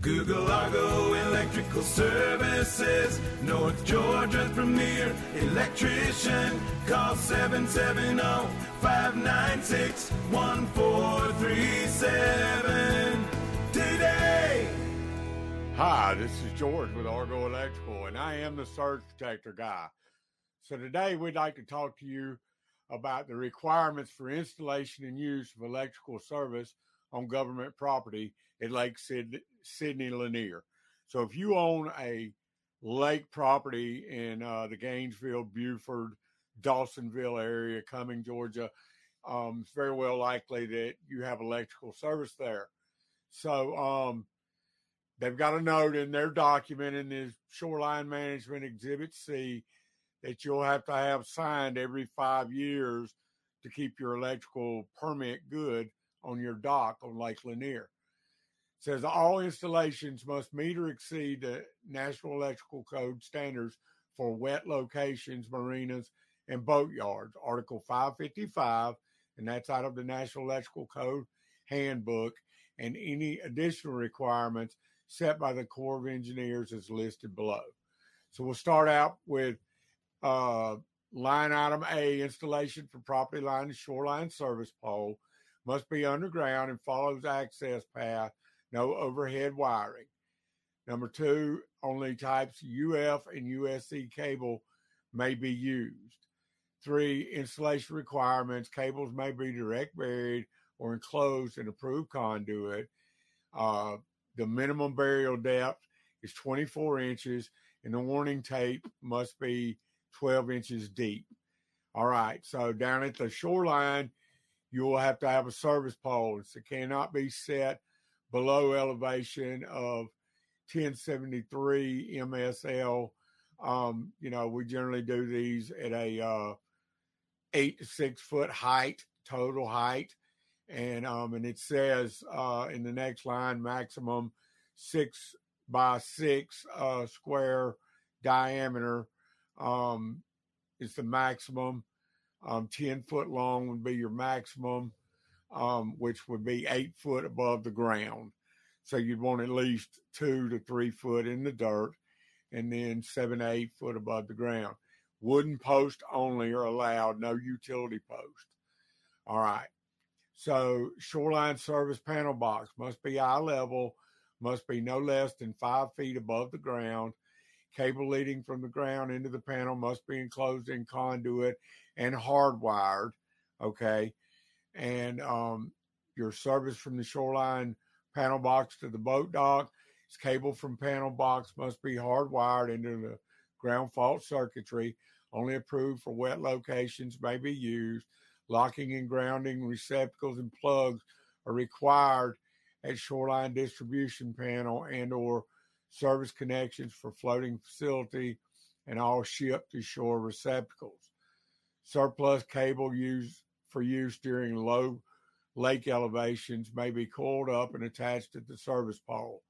Google Argo Electrical Services, North Georgia's premier electrician. Call 770-596-1437 today. Hi, this is George with Argo Electrical, and I am the surge protector guy. So today we'd like to talk to you about the requirements for installation and use of electrical service on government property at Lake Sid- Sidney Lanier. So if you own a lake property in uh, the Gainesville, Buford, Dawsonville area, Cumming, Georgia, um, it's very well likely that you have electrical service there. So um, they've got a note in their document in the Shoreline Management Exhibit C that you'll have to have signed every five years to keep your electrical permit good on your dock on Lake Lanier. It says all installations must meet or exceed the National Electrical Code standards for wet locations, marinas, and boat yards. Article 555, and that's out of the National Electrical Code handbook, and any additional requirements set by the Corps of Engineers is listed below. So we'll start out with uh, line item A installation for property line and shoreline service pole must be underground and follows access path, no overhead wiring. Number two, only types UF and USE cable may be used. Three, installation requirements cables may be direct buried or enclosed in approved conduit. Uh, the minimum burial depth is 24 inches, and the warning tape must be 12 inches deep. All right, so down at the shoreline, you will have to have a service pole. It cannot be set below elevation of 1073 MSL. Um, you know, we generally do these at a uh, eight to six foot height, total height. And um, and it says uh, in the next line maximum six by six uh, square diameter um, is the maximum. Um, 10 foot long would be your maximum, um, which would be eight foot above the ground. So you'd want at least two to three foot in the dirt and then seven, eight foot above the ground. Wooden posts only are allowed, no utility post. All right. So shoreline service panel box must be eye level, must be no less than five feet above the ground. Cable leading from the ground into the panel must be enclosed in conduit and hardwired. Okay. And um, your service from the shoreline panel box to the boat dock. Its cable from panel box must be hardwired into the ground fault circuitry. Only approved for wet locations may be used. Locking and grounding receptacles and plugs are required at shoreline distribution panel and or service connections for floating facility and all ship to shore receptacles. Surplus cable used for use during low lake elevations may be coiled up and attached to the service pole.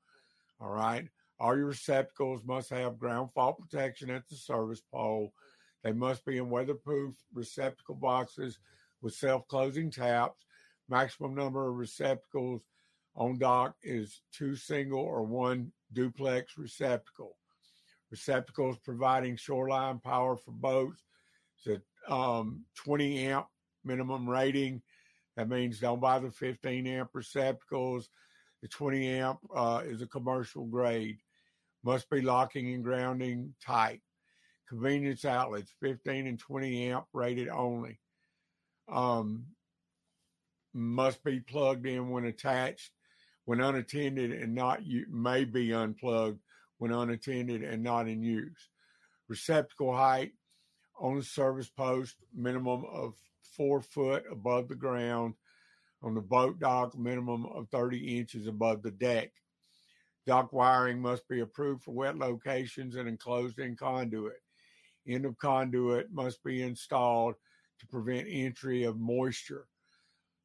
All right. All your receptacles must have ground fault protection at the service pole. They must be in weatherproof receptacle boxes with self closing taps. Maximum number of receptacles on dock is two single or one duplex receptacle. Receptacles providing shoreline power for boats. It's a um, 20 amp minimum rating. That means don't buy the 15 amp receptacles. The 20 amp uh, is a commercial grade. Must be locking and grounding tight. Convenience outlets, 15 and 20 amp rated only. Um, must be plugged in when attached, when unattended, and not may be unplugged when unattended and not in use. Receptacle height on the service post, minimum of four foot above the ground. On the boat dock, minimum of 30 inches above the deck. Dock wiring must be approved for wet locations and enclosed in conduit. End of conduit must be installed to prevent entry of moisture.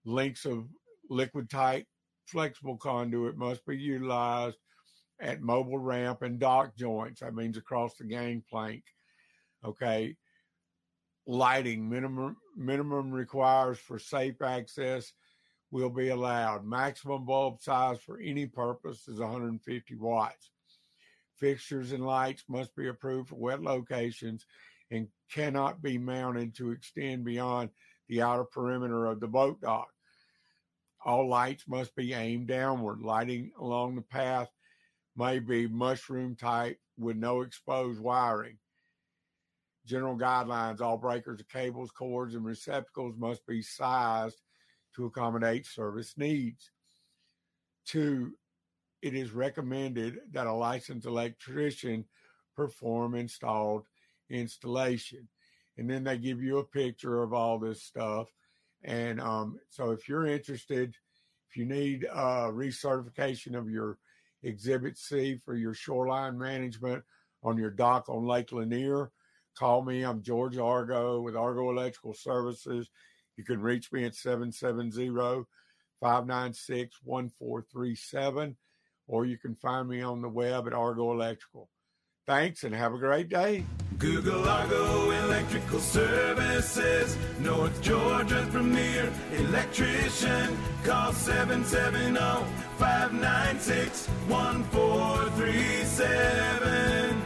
Links of liquid tight flexible conduit must be utilized at mobile ramp and dock joints. That means across the gangplank. Okay. Lighting minimum minimum requires for safe access will be allowed. Maximum bulb size for any purpose is 150 watts. Fixtures and lights must be approved for wet locations and cannot be mounted to extend beyond the outer perimeter of the boat dock. All lights must be aimed downward. Lighting along the path may be mushroom type with no exposed wiring. General guidelines all breakers, cables, cords, and receptacles must be sized to accommodate service needs. Two, it is recommended that a licensed electrician perform installed installation. And then they give you a picture of all this stuff. And um, so if you're interested, if you need uh, recertification of your Exhibit C for your shoreline management on your dock on Lake Lanier, call me. I'm George Argo with Argo Electrical Services. You can reach me at 770 596 1437, or you can find me on the web at Argo Electrical. Thanks and have a great day. Google Argo Electrical Services, North Georgia's premier electrician. Call 770 596 1437.